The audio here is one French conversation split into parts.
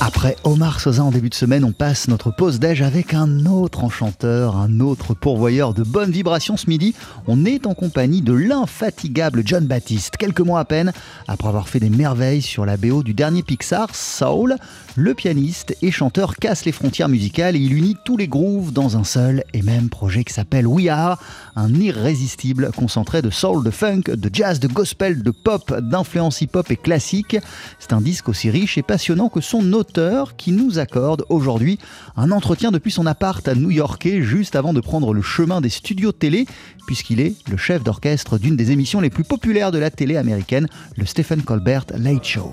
Après Omar Sosa en début de semaine, on passe notre pause déj avec un autre enchanteur, un autre pourvoyeur de bonnes vibrations ce midi. On est en compagnie de l'infatigable John Baptiste. Quelques mois à peine après avoir fait des merveilles sur la BO du dernier Pixar, Soul, le pianiste et chanteur casse les frontières musicales et il unit tous les grooves dans un seul et même projet qui s'appelle We Are, un irrésistible concentré de soul, de funk, de jazz, de gospel, de pop, d'influence hip-hop et classique. C'est un disque aussi riche et passionnant que son auteur qui nous accorde aujourd'hui un entretien depuis son appart à New-Yorkais juste avant de prendre le chemin des studios télé puisqu'il est le chef d'orchestre d'une des émissions les plus populaires de la télé américaine, le Stephen Colbert Late Show.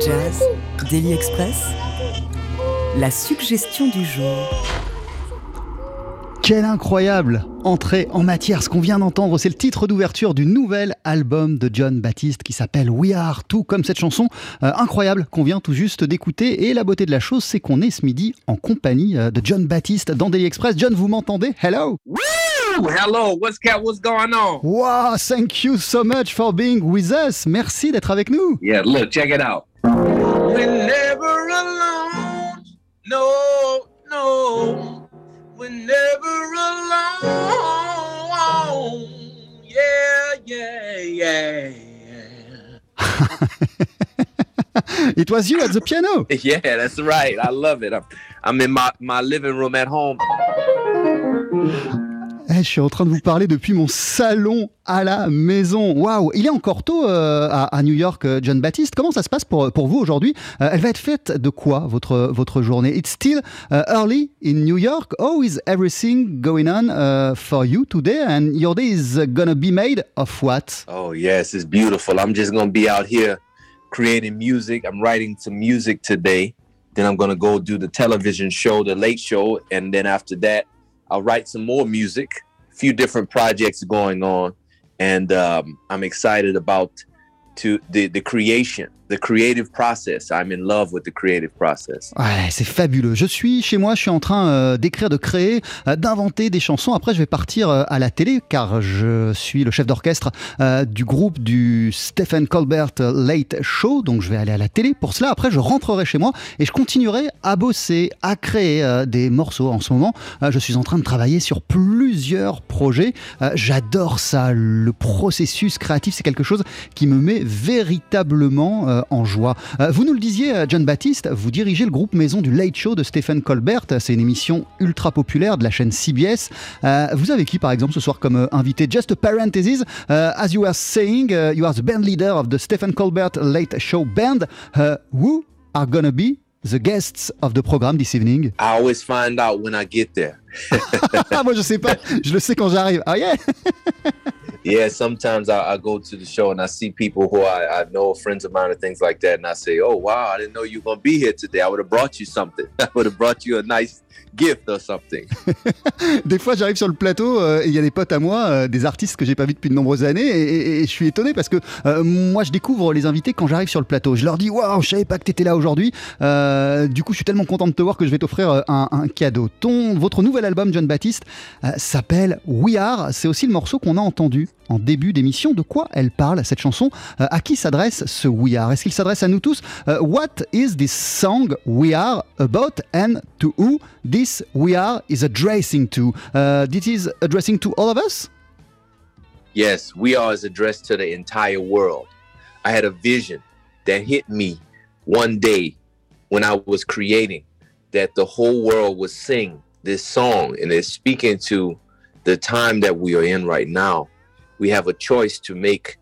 Jazz, Daily Express, la suggestion du jour. Quelle incroyable entrée en matière. Ce qu'on vient d'entendre, c'est le titre d'ouverture du nouvel album de John Baptiste qui s'appelle We Are, tout comme cette chanson euh, incroyable qu'on vient tout juste d'écouter. Et la beauté de la chose, c'est qu'on est ce midi en compagnie euh, de John Baptiste dans Daily Express. John, vous m'entendez? Hello? Woo! Hello, what's? What's going on? Wow, thank you so much for being with us. Merci d'être avec nous. Yeah, look, check it out. We're never alone. No, no. We're never alone. Yeah, yeah, yeah. It was you at the piano. Yeah, that's right. I love it. I'm, I'm in my, my living room at home. Eh, je suis en train de vous parler depuis mon salon à la maison. Waouh Il est encore tôt euh, à, New York, euh, John Baptiste. Comment ça se passe pour, pour vous aujourd'hui? Euh, Elle va être faite de quoi, votre, votre journée? It's still early in New York. How is everything going on uh, for you today? And your day is uh, gonna be made of what? Oh, yes, it's beautiful. I'm just to be out here creating music. I'm writing some music today. Then I'm to go do the television show, the late show. And then after that, I'll write some more music, a few different projects going on. And um, I'm excited about to the, the creation, the creative process. I'm in love with the creative process. Ouais, c'est fabuleux. Je suis chez moi, je suis en train euh, d'écrire, de créer, euh, d'inventer des chansons. Après, je vais partir euh, à la télé car je suis le chef d'orchestre du groupe du Stephen Colbert Late Show. Donc, je vais aller à la télé. Pour cela, après, je rentrerai chez moi et je continuerai à bosser, à créer des morceaux. En ce moment, je suis en train de travailler sur plusieurs projets. J'adore ça. Le processus créatif, c'est quelque chose qui me met véritablement en joie. Euh, vous nous le disiez, euh, John Baptiste, vous dirigez le groupe maison du Late Show de Stephen Colbert. C'est une émission ultra populaire de la chaîne CBS. Euh, vous avez qui, par exemple, ce soir comme euh, invité? Just a parenthesis. as you were saying, you are the band leader of the Stephen Colbert Late Show band. Who are gonna be the guests of the program this evening? I always find out when I get there. Ah, moi, je sais pas. Je le sais quand j'arrive. Ah, yeah! Yeah, sometimes I, I go to the show and I see people who I, I know, friends of mine, and things like that. And I say, Oh, wow, I didn't know you were going to be here today. I would have brought you something. I would have brought you a nice gift or something. Des fois, j'arrive sur le plateau euh, et il y a des potes à moi, euh, des artistes que j'ai pas vus depuis de nombreuses années, et, je suis étonné parce que euh, moi, je découvre les invités quand j'arrive sur le plateau. Je leur dis, waouh, je savais pas que t'étais là aujourd'hui. Du coup, je suis tellement content de te voir que je vais t'offrir un, un cadeau. Ton, votre nouvel album, John Baptiste, s'appelle We Are. C'est aussi le morceau qu'on a entendu en début d'émission. De quoi elle parle cette chanson? À qui s'adresse ce We Are? Est-ce qu'il s'adresse à nous tous? What is this song We Are about and to who? This We Are is addressing to? Uh, this is addressing to all of us? yes, we are is addressed to the entire world. I had a vision that hit me one day when I was creating that the whole world would sing this song and it's speaking to the time that we are in right now. We have a choice to make.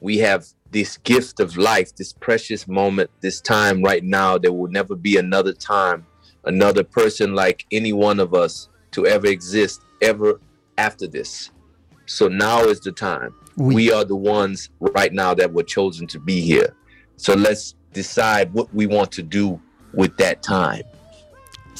We have this gift of life, this precious moment, this time right now. There will never be another time, another person like any one of us to ever exist ever after this. So now is the time. Oui. We are the ones right now that were chosen to be here. So let's decide what we want to do with that time.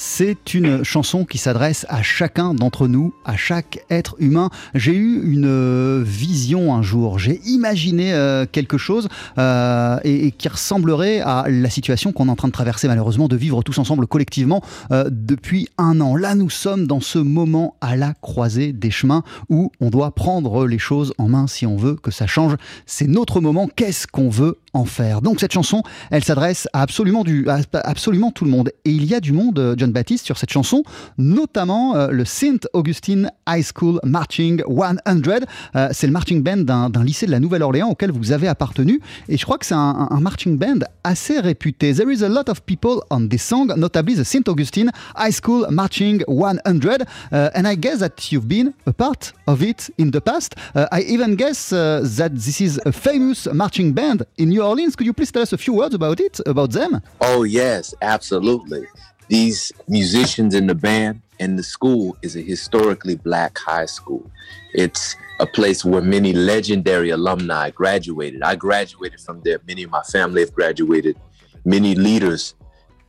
C'est une chanson qui s'adresse à chacun d'entre nous, à chaque être humain. J'ai eu une euh, vision un jour, j'ai imaginé euh, quelque chose euh, et, qui ressemblerait à la situation qu'on est en train de traverser malheureusement, de vivre tous ensemble collectivement depuis un an. Là, nous sommes dans ce moment à la croisée des chemins où on doit prendre les choses en main si on veut que ça change. C'est notre moment. Qu'est-ce qu'on veut en faire Donc cette chanson, elle s'adresse à absolument, du, absolument tout le monde. Et il y a du monde, euh, John Baptiste, sur cette chanson, notamment euh, le Saint Augustine High School Marching 100. Euh, c'est le marching band d'un lycée de la Nouvelle-Orléans auquel vous avez appartenu. Et je crois que c'est un, marching band assez réputé. There is a lot of people on this song, notably the Saint Augustine High School Marching 100. Uh, and I guess that you've been a part of it in the past. Uh, I even guess uh, that this is a famous marching band in New Orleans. Could you please tell us a few words about it, about them? Oh, yes, absolutely. these musicians in the band and the school is a historically black high school. It's a place where many legendary alumni graduated. I graduated from there. Many of my family have graduated. Many leaders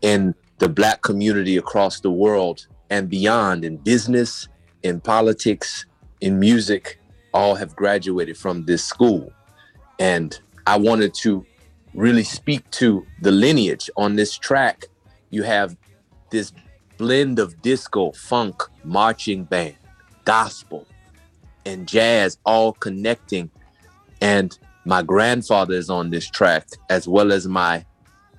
in the black community across the world and beyond in business, in politics, in music, all have graduated from this school. And I wanted to really speak to the lineage on this track. You have this blend of disco, funk, marching band, gospel, and jazz all connecting. And my grandfather is on this track, as well as my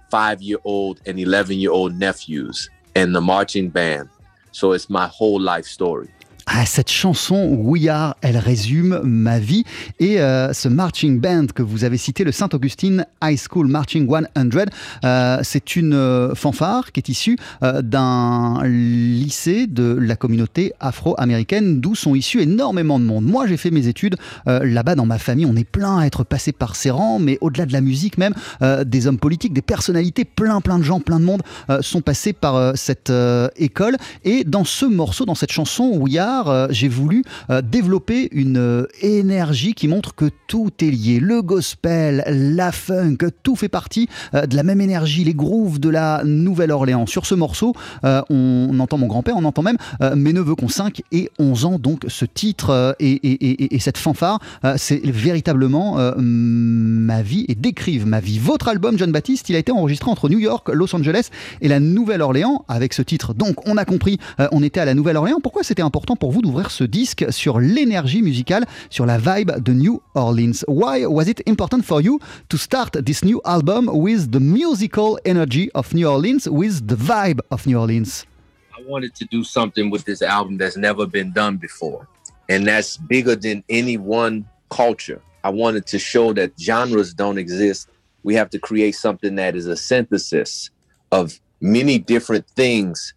five year old and 11 year old nephews and the marching band. So it's my whole life story. Ah, cette chanson We Are, elle résume ma vie. Et euh, ce marching band que vous avez cité, le Saint-Augustine High School Marching 100, euh, c'est une euh, fanfare qui est issue euh, d'un lycée de la communauté afro-américaine d'où sont issus énormément de monde. Moi, j'ai fait mes études euh, là-bas dans ma famille. On est plein à être passé par ces rangs, mais au-delà de la musique même, euh, des hommes politiques, des personnalités, plein, plein de gens, plein de monde sont passés par cette école. Et dans ce morceau, dans cette chanson We Are, euh, j'ai voulu euh, développer une euh, énergie qui montre que tout est lié. Le gospel, la funk, tout fait partie de la même énergie, les grooves de la Nouvelle-Orléans. Sur ce morceau, on, entend mon grand-père, on entend même mes neveux qui ont 5 et 11 ans. Donc ce titre et, et- et- et cette fanfare, c'est véritablement ma vie et décrivent ma vie. Votre album, John Baptiste, il a été enregistré entre New York, Los Angeles et la Nouvelle-Orléans avec ce titre. Donc on a compris, on était à la Nouvelle-Orléans. Pourquoi c'était important pour vous d'ouvrir ce disque sur l'énergie musicale, sur la vibe de New Orleans Why was it important for you to start this new album with the musical energy of New Orleans, with the vibe of New Orleans? I wanted to do something with this album that's never been done before. And that's bigger than any one culture. I wanted to show that genres don't exist. We have to create something that is a synthesis of many different things.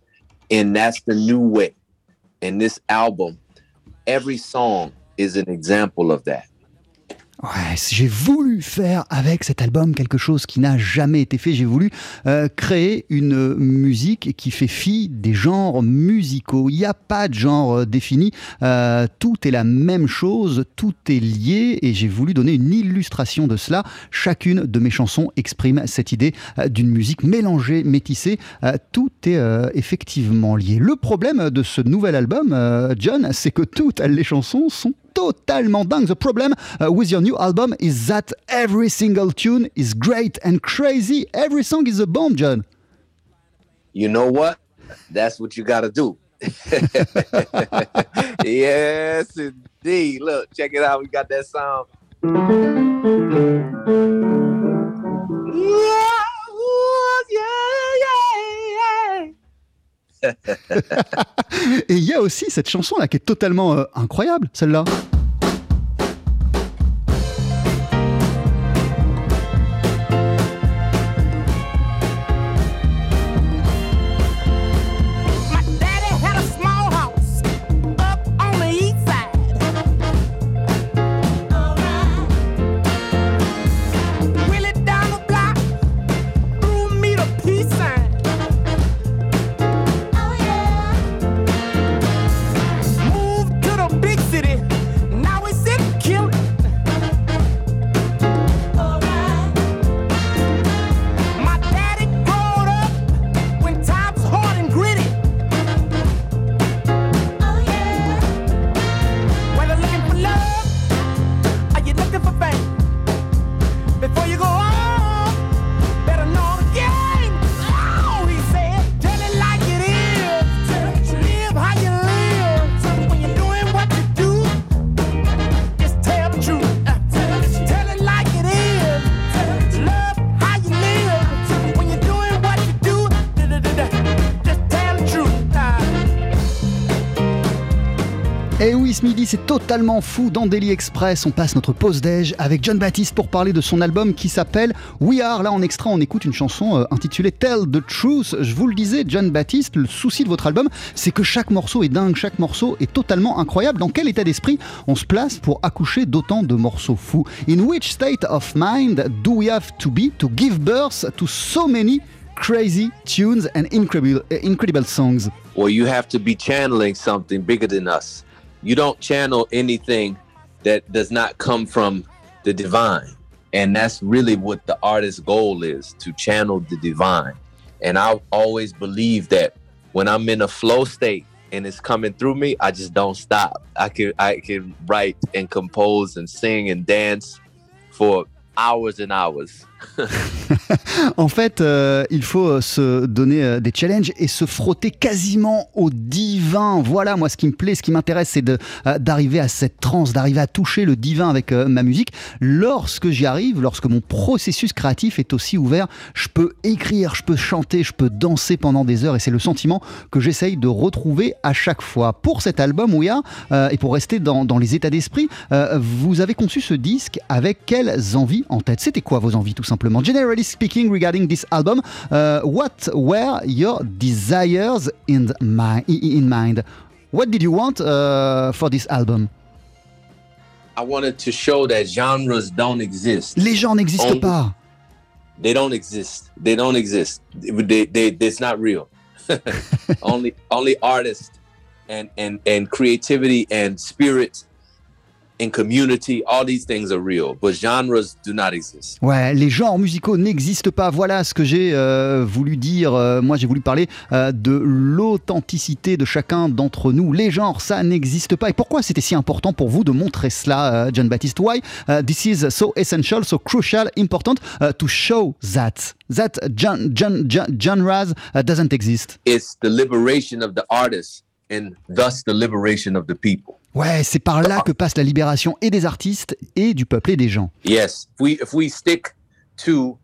And that's the new way. And this album, every song is an example of that. Ouais, j'ai voulu faire avec cet album quelque chose qui n'a jamais été fait. J'ai voulu euh, créer une musique qui fait fi des genres musicaux. Il n'y a pas de genre euh, défini. Euh, tout est la même chose, tout est lié et j'ai voulu donner une illustration de cela. Chacune de mes chansons exprime cette idée euh, d'une musique mélangée, métissée. Euh, tout est euh, effectivement lié. Le problème de ce nouvel album, euh, John, c'est que toutes les chansons sont totalement dingue. The problem uh, with your new album is that every single tune is great and crazy. Every song is a bomb, John. You know what? That's what you got to do. yes, indeed. Look, check it out. We got that sound. Et il y a aussi cette chanson là qui est totalement euh, incroyable, celle-là. 10 c'est totalement fou dans Daily Express. On passe notre pause déj avec John Baptiste pour parler de son album qui s'appelle We Are. Là, en extra, on écoute une chanson euh, intitulée Tell the Truth. Je vous le disais, John Baptiste, le souci de votre album, c'est que chaque morceau est dingue, chaque morceau est totalement incroyable. Dans quel état d'esprit on se place pour accoucher d'autant de morceaux fous? In which state of mind do we have to be to give birth to so many crazy tunes and incredible uh, songs? Well, you have to be channeling something bigger than us. You don't channel anything that does not come from the divine. And that's really what the artist's goal is to channel the divine. And I always believe that when I'm in a flow state and it's coming through me, I just don't stop. I can I can write and compose and sing and dance for hours and hours. En fait, euh, il faut euh, se donner euh, des challenges et se frotter quasiment au divin. Voilà, moi, ce qui me plaît, ce qui m'intéresse, c'est d'arriver à cette transe, d'arriver à toucher le divin avec ma musique. Lorsque j'y arrive, lorsque mon processus créatif est aussi ouvert, je peux écrire, je peux chanter, je peux danser pendant des heures et c'est le sentiment que j'essaye de retrouver à chaque fois. Pour cet album, Ouya, et pour rester dans, dans les états d'esprit, vous avez conçu ce disque avec quelles envies en tête C'était quoi vos envies tout simplement? Generally speaking, regarding this album, uh, what were your desires in, mi- in mind? What did you want uh, for this album? I wanted to show that genres don't exist. Les gens n'existent pas. They don't exist. They don't exist. They, they, it's not real. only only artists and and and creativity and spirit and community. All these things are real, but genres do not exist. Ouais, les genres musicaux n'existent pas. Voilà ce que j'ai euh, voulu dire. Euh, moi, j'ai voulu parler euh, de l'authenticité de chacun d'entre nous. Les genres, ça n'existe pas. Et pourquoi c'était si important pour vous de montrer cela, John Baptiste Why uh, this is so essential, so crucial, important uh, to show that that gen- gen- gen- genres uh, doesn't exist. It's the liberation of the artist and thus the liberation of the people. Ouais, c'est par là que passe la libération et des artistes et du peuple et des gens. Yes, if we if we stick to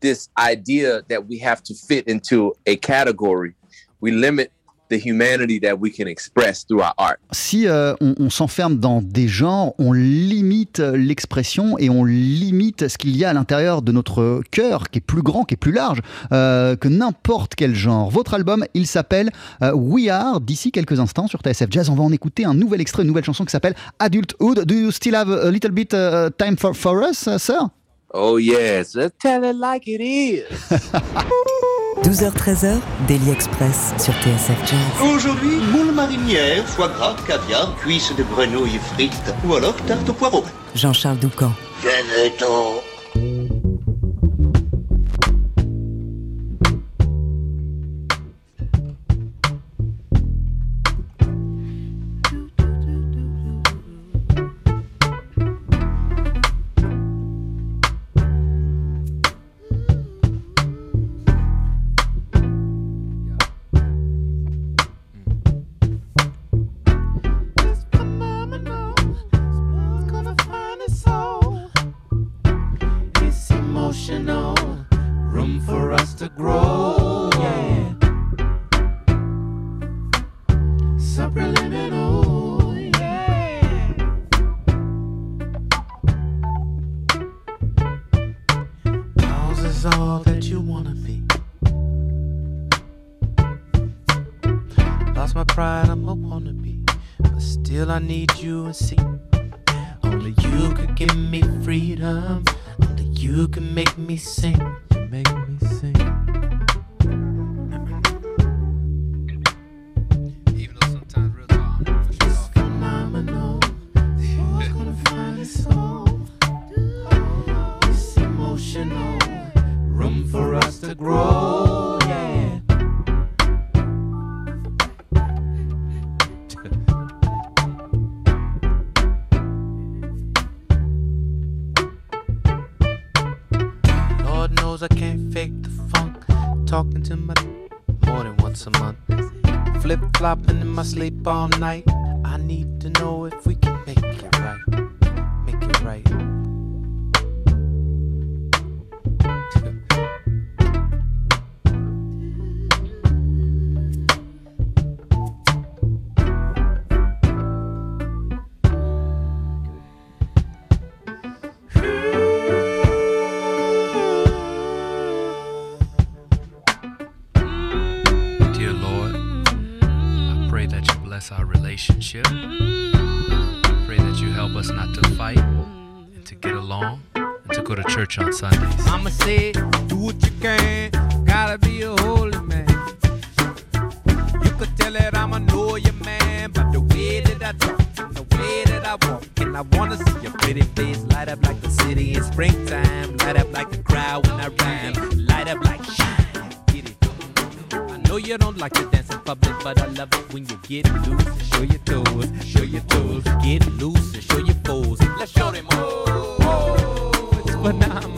this idea that we have to fit into a category, we limit the humanity that we can express through our art. Si euh, on, on s'enferme dans des genres, on limite l'expression et on limite ce qu'il y a à l'intérieur de notre cœur, qui est plus grand, qui est plus large euh, que n'importe quel genre. Votre album, il s'appelle euh, We Are. D'ici quelques instants sur TSF Jazz, on va en écouter un nouvel extrait, une nouvelle chanson qui s'appelle Adulthood. Do you still have a little bit uh, time for, for us, uh, sir? Oh yes, let's tell it like it is. 12h-13h, Daily Express sur TSF Jazz. Aujourd'hui, moule marinière, foie gras, caviar, cuisses de grenouille frites ou alors tarte au poireau. Jean-Charles Doucan. Venez-t'en. Talking to my more than once a month. Flip flopping in my sleep all night. I need to know if we can you don't like to dance in public, but I love it when you get loose and show your toes. Show your toes. Get loose and show your foes. Let's show them all. It's phenomenal.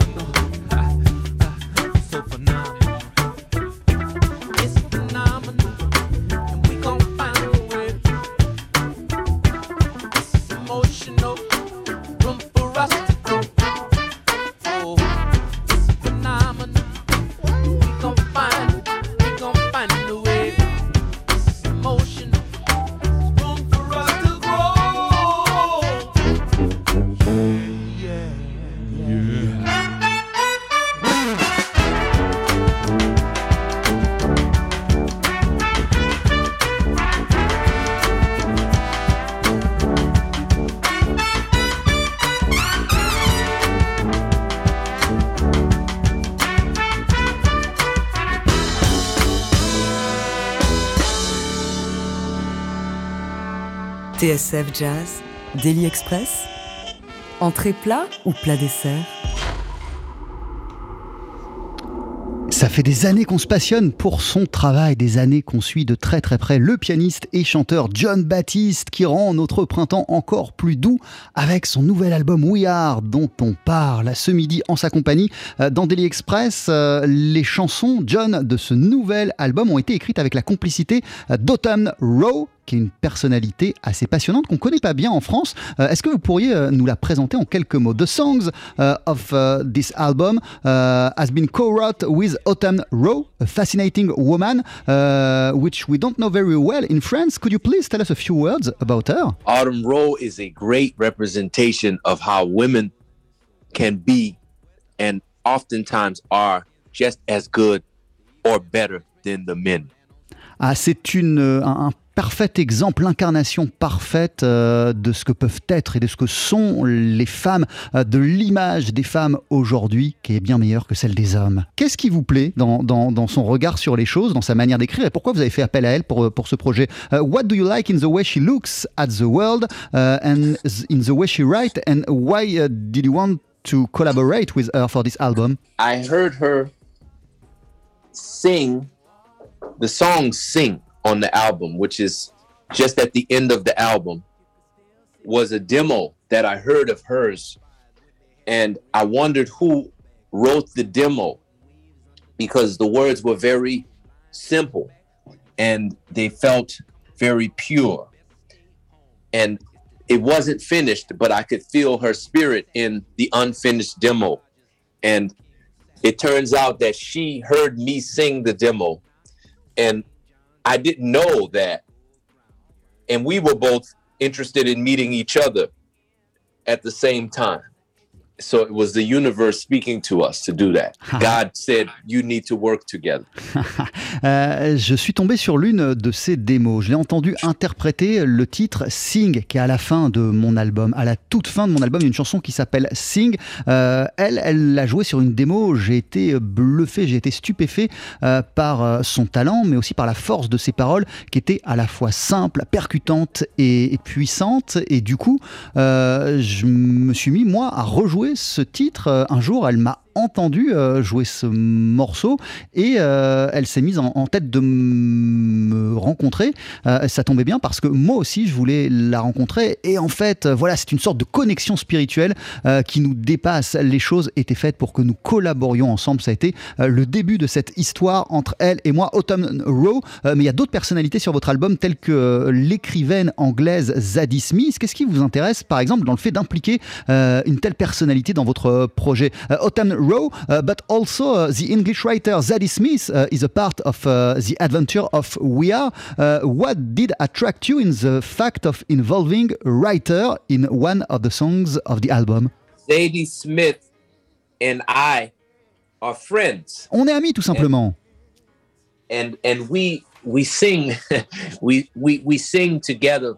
TSF Jazz, Daily Express, entrée plat ou plat dessert? Ça fait des années qu'on se passionne pour son travail, des années qu'on suit de très très près le pianiste et chanteur John Baptiste qui rend notre printemps encore plus doux avec son nouvel album We Are dont on parle ce midi en sa compagnie euh, dans Daily Express. Euh, Les chansons John de ce nouvel album ont été écrites avec la complicité euh, d'Autumn Rowe qui est une personnalité assez passionnante qu'on connaît pas bien en France. Euh, Est-ce que vous pourriez euh, nous la présenter en quelques mots? The songs uh, of uh, this album uh, has been co-wrote with Autumn Rowe, a fascinating woman, uh, which we don't know very well in France. Could you please tell us a few words about her? Autumn Rowe is a great representation of how women can be and oftentimes are just as good or better than the men. Ah, c'est euh, un, un parfait exemple, l'incarnation parfaite euh, de ce que peuvent être et de ce que sont les femmes, euh, de l'image des femmes aujourd'hui, qui est bien meilleure que celle des hommes. Qu'est-ce qui vous plaît dans, son regard sur les choses, dans sa manière d'écrire, et pourquoi vous avez fait appel à elle pour, pour ce projet? Euh, What do you like in the way she looks at the world uh, and in the way she writes, and why uh, did you want to collaborate with her for this album? I heard her sing the song Sing on the album, which is just at the end of the album, was a demo that I heard of hers. And I wondered who wrote the demo because the words were very simple and they felt very pure. And it wasn't finished, but I could feel her spirit in the unfinished demo. And it turns out that she heard me sing the demo and I didn't know that. And we were both interested in meeting each other at the same time. So it was the universe speaking to us to do that. God said, You need to work together. Euh, je suis tombé sur l'une de ces démos. Je l'ai entendu interpréter le titre Sing, qui est à la fin de mon album. À la toute fin de mon album, il y a une chanson qui s'appelle Sing. Euh, elle, elle l'a jouée sur une démo. J'ai été bluffé, j'ai été stupéfait euh, par son talent, mais aussi par la force de ses paroles, qui étaient à la fois simples, percutantes et, et puissantes. Et du coup, je me suis mis, moi, à rejouer ce titre. Euh, Un jour, elle m'a entendu euh, jouer ce morceau et euh, elle s'est mise en, tête de me rencontrer. Euh, ça tombait bien parce que moi aussi je voulais la rencontrer et en fait voilà c'est une sorte de connexion spirituelle qui nous dépasse. Les choses étaient faites pour que nous collaborions ensemble. Ça a été le début de cette histoire entre elle et moi, Autumn Rowe. Euh, mais il y a d'autres personnalités sur votre album telles que l'écrivaine anglaise Zadie Smith. Qu'est-ce qui vous intéresse par exemple dans le fait d'impliquer une telle personnalité dans votre projet? Autumn Rowe, uh, but also uh, the English writer Zadie Smith uh, is a part of uh, the adventure of We Are. What did attract you in the fact of involving a writer in one of the songs of the album Zadie Smith and I are friends. On est amis tout simplement. and and we we sing we we we sing together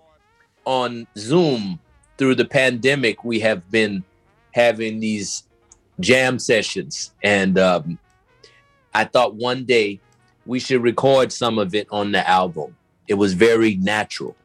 on zoom through the pandemic we have been having these jam sessions and um I thought one day we should record some of it on the album. It was very natural.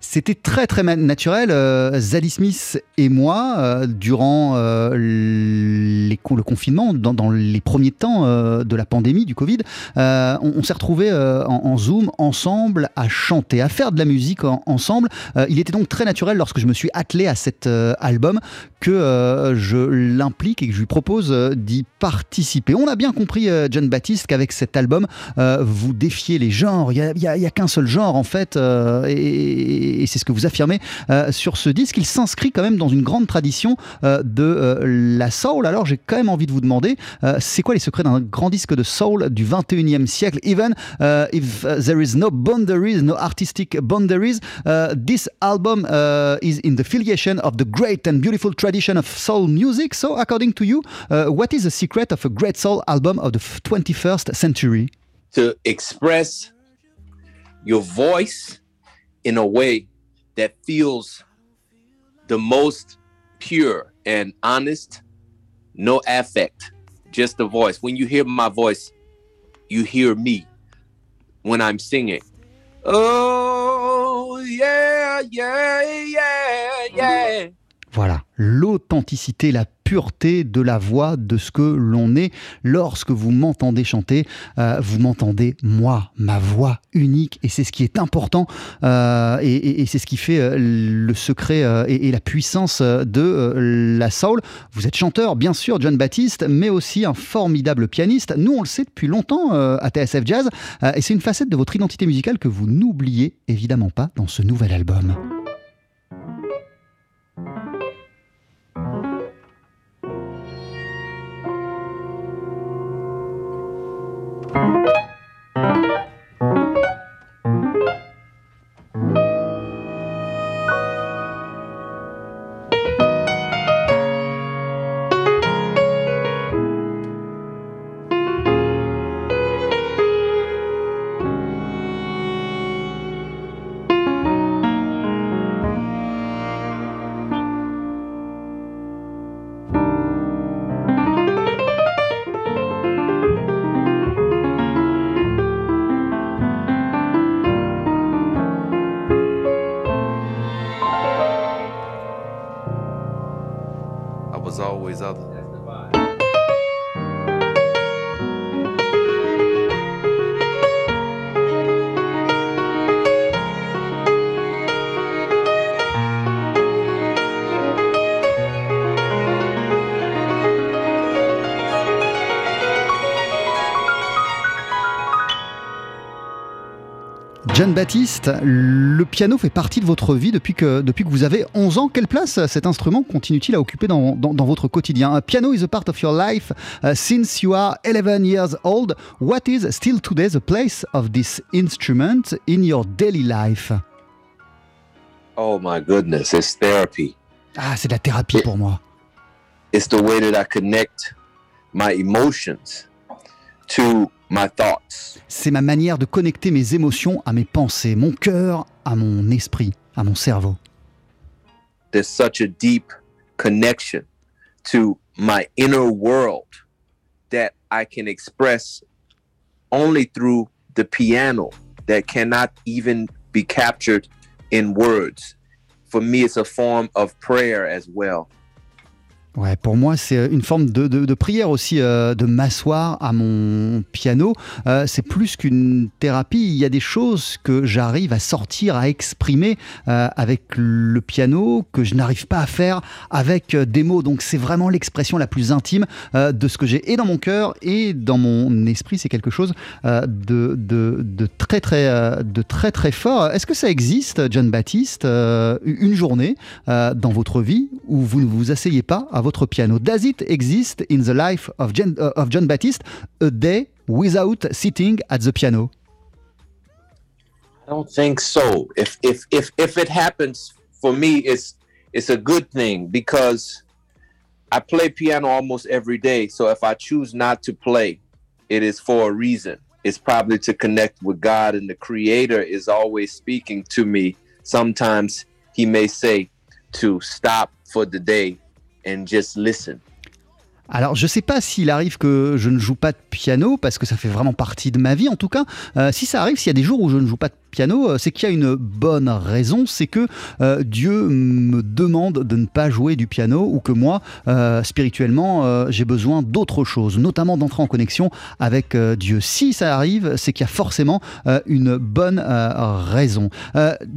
C'était très très naturel. Euh, Zadie Smith et moi, euh, durant euh, le confinement, dans, les premiers temps de la pandémie du Covid, on, s'est retrouvés en, Zoom ensemble à chanter, à faire de la musique en- ensemble. Il était donc très naturel lorsque je me suis attelé à cet album que je l'implique et que je lui propose d'y participer. On a bien compris, John Baptiste, qu'avec cet album, vous défiez les genres. Il n'y a, qu'un seul genre, en fait, et, c'est ce que vous affirmez euh, sur ce disque. Il s'inscrit quand même dans une grande tradition euh, de euh, la soul. Alors, j'ai quand même envie de vous demander, c'est quoi les secrets d'un grand disque de soul du 21e siècle? Even if there is no boundaries, no artistic boundaries, this album is in the filiation of the great and beautiful tradition of soul music. So, according to you, uh, what is the secret of a great soul album of the f- 21st century? To express your voice in a way that feels the most pure and honest, no affect, just the voice. When you hear my voice, you hear me when I'm singing. Oh, yeah, yeah, yeah, yeah. Voilà, l'authenticité, la pureté de la voix, de ce que l'on est. Lorsque vous m'entendez chanter, euh, vous m'entendez moi, ma voix unique, et c'est ce qui est important, euh, et, c'est ce qui fait euh, le secret et, et la puissance de la soul. Vous êtes chanteur, bien sûr, John Baptiste, mais aussi un formidable pianiste. Nous, on le sait depuis longtemps à TSF Jazz, et c'est une facette de votre identité musicale que vous n'oubliez évidemment pas dans ce nouvel album. John Baptiste, le piano fait partie de votre vie depuis que, depuis que vous avez 11 ans. Quelle place cet instrument continue-t-il à occuper dans, dans, dans votre quotidien? Piano is a part of your life uh, since you are 11 years old. What is still today the place of this instrument in your daily life? Oh my goodness, it's therapy. Ah, c'est de la thérapie pour moi. It's the way that I connect my emotions to my thoughts. C'est ma manière de connecter mes émotions à mes pensées, mon cœur à mon esprit, à mon cerveau. There's such a deep connection to my inner world that I can express only through the piano that cannot even be captured in words. For me, it's a form of prayer as well. Ouais, pour moi, c'est une forme de, de- prière aussi, euh, de m'asseoir à mon piano. Euh, c'est plus qu'une thérapie. Il y a des choses que j'arrive à sortir, à exprimer euh, avec le piano que je n'arrive pas à faire avec euh, des mots. Donc, c'est vraiment l'expression la plus intime euh, de ce que j'ai et dans mon cœur et dans mon esprit. C'est quelque chose euh, de, de, très, très, euh, de très, très fort. Est-ce que ça existe, John Baptiste, euh, une journée euh, dans votre vie où vous ne vous asseyez pas votre piano Does it exist in the life of John, uh, of John Baptiste a day without sitting at the piano I don't think so. If if if if it happens for me, it's it's a good thing because I play piano almost every day. So if I choose not to play, it is for a reason. It's probably to connect with God, and the Creator is always speaking to me. Sometimes He may say to stop for the day and just listen. Alors, je sais pas s'il arrive que je ne joue pas de piano, parce que ça fait vraiment partie de ma vie. En tout cas, euh, si ça arrive, s'il y a des jours où je ne joue pas de piano, euh, c'est qu'il y a une bonne raison, c'est que euh, Dieu me demande de ne pas jouer du piano ou que moi, euh, spirituellement, j'ai besoin d'autre chose, notamment d'entrer en connexion avec Dieu. Si ça arrive, c'est qu'il y a forcément une bonne raison.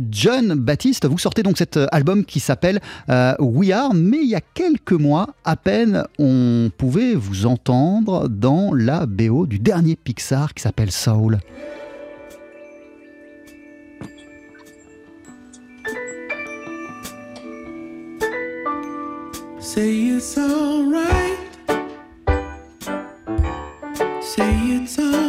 John Baptiste, vous sortez donc cet album qui s'appelle We Are, mais il y a quelques mois à peine, on pouvait vous entendre dans la BO du dernier Pixar qui s'appelle Soul. Say it's alright. Say it's alright.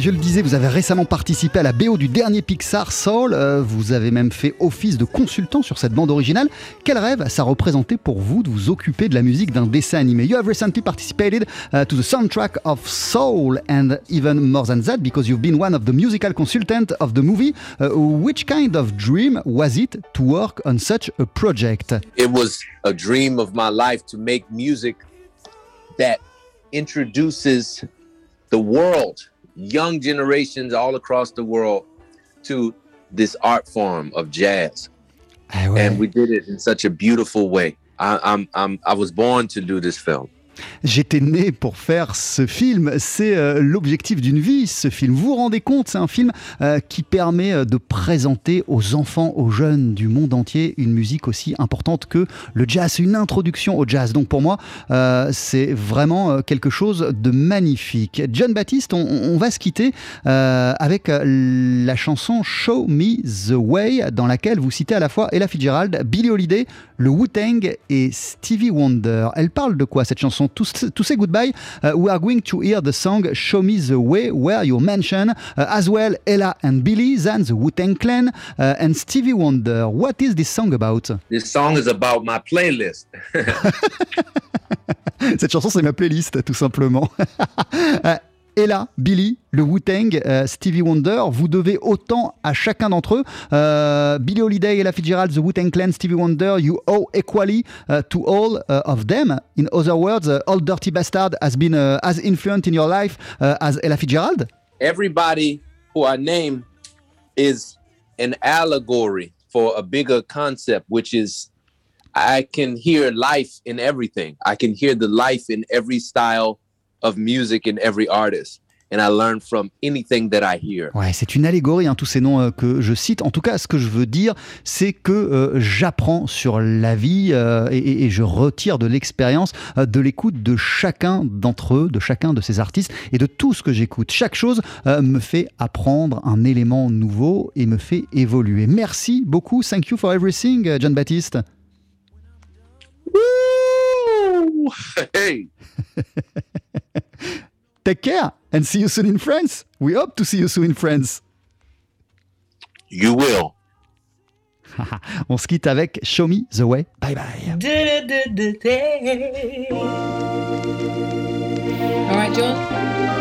Je le disais, vous avez récemment participé à la BO du dernier Pixar, Soul. Euh, vous avez même fait office de consultant sur cette bande originale. Quel rêve ça représentait pour vous de vous occuper de la musique d'un dessin animé? You have recently participated uh, to the soundtrack of Soul, and even more than that, because you've been one of the musical consultants of the movie. Uh, which kind of dream was it to work on such a project? It was a dream of my life to make music that introduces the world, young generations all across the world, to this art form of jazz. And we did it in such a beautiful way. I, I'm, I'm, I was born to do this film. J'étais né pour faire ce film. C'est euh, l'objectif d'une vie, ce film. Vous vous rendez compte, c'est un film euh, qui permet euh, de présenter aux enfants, aux jeunes du monde entier une musique aussi importante que le jazz, une introduction au jazz. Donc pour moi, c'est vraiment quelque chose de magnifique. John Baptiste, on, on va se quitter avec la chanson Show Me the Way, dans laquelle vous citez à la fois Ella Fitzgerald, Billie Holiday, le Wu-Tang et Stevie Wonder. Elle parle de quoi cette chanson? To, to say goodbye, uh, we are going to hear the song Show Me the Way, where you mention uh, as well Ella and Billy, then the Wu-Tang Clan uh, and Stevie Wonder. What is this song about? This song is about my playlist. Cette chanson, c'est ma playlist, tout simplement. Euh, Ella, Billy, le Wu-Tang, euh, Stevie Wonder, vous devez autant à chacun d'entre eux. Euh, Billy Holiday, Ella Fitzgerald, The Wu-Tang Clan, Stevie Wonder, you owe equally uh, to all uh, of them. In other words, uh, All Dirty Bastard has been uh, as influent in your life as Ella Fitzgerald? Everybody who I name is an allegory for a bigger concept, which is I can hear life in everything. I can hear the life in every style of music and every artist. And I learn from anything that I hear. Ouais, c'est une allégorie, hein, tous ces noms euh, que je cite. En tout cas, ce que je veux dire, c'est que euh, j'apprends sur la vie euh, et, et je retire de l'expérience, de l'écoute de chacun d'entre eux, de chacun de ces artistes et de tout ce que j'écoute. Chaque chose me fait apprendre un élément nouveau et me fait évoluer. Merci beaucoup. Thank you for everything, John Baptiste. Woo! Hey. Take care and see you soon in France. We hope to see you soon in France. You will. On se quitte avec Show Me the Way. Bye bye. All right, John.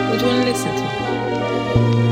What do you want to listen to?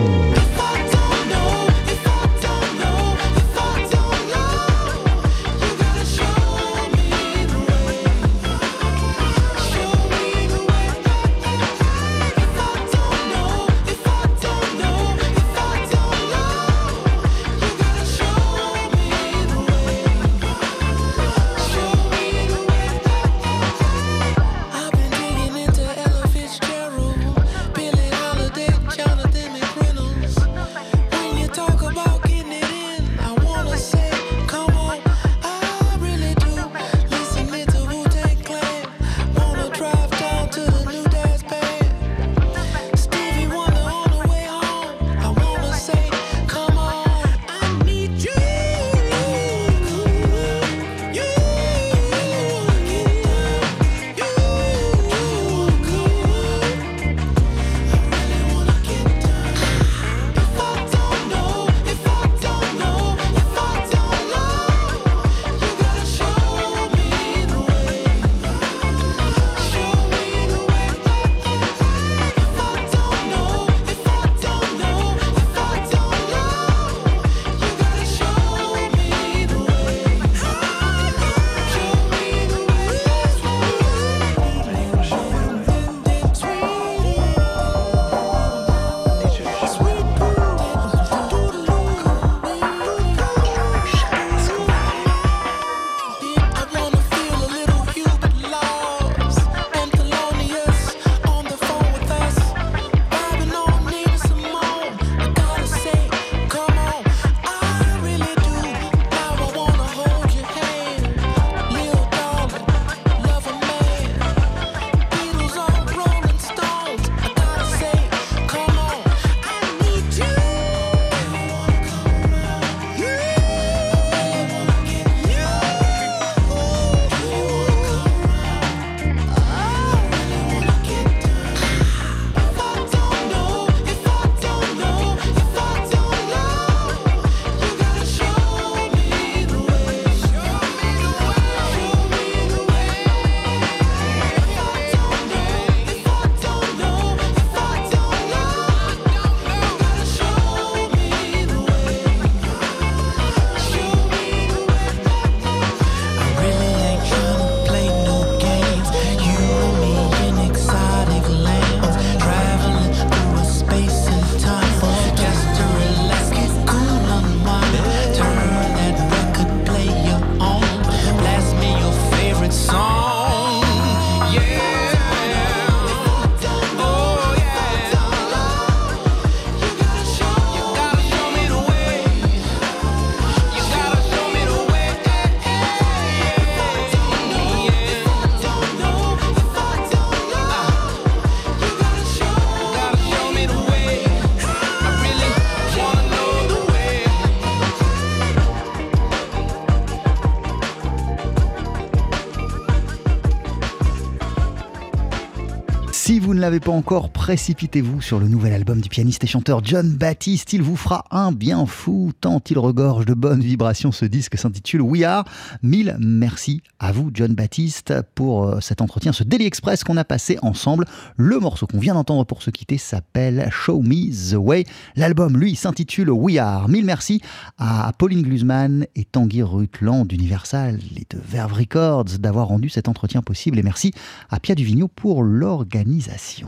Pas encore, précipitez-vous sur le nouvel album du pianiste et chanteur John Baptiste. Il vous fera un bien fou, tant il regorge de bonnes vibrations. Ce disque s'intitule We Are. Mille merci à vous, John Baptiste, pour euh, cet entretien, ce Daily Express qu'on a passé ensemble. Le morceau qu'on vient d'entendre pour se quitter s'appelle Show Me the Way. L'album, lui, s'intitule We Are. Mille merci à Pauline Glusman et Tanguy Rutland d'Universal et de Verve Records d'avoir rendu cet entretien possible. Et merci à Pia Duvigneau pour l'organisation.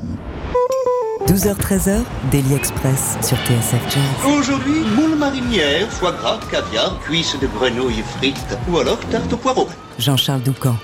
12h-13h, Daily Express sur TSF Jazz. Aujourd'hui, moule marinière, foie gras, caviar, cuisses de grenouille frites ou alors tarte au poireau. Jean-Charles Doucan.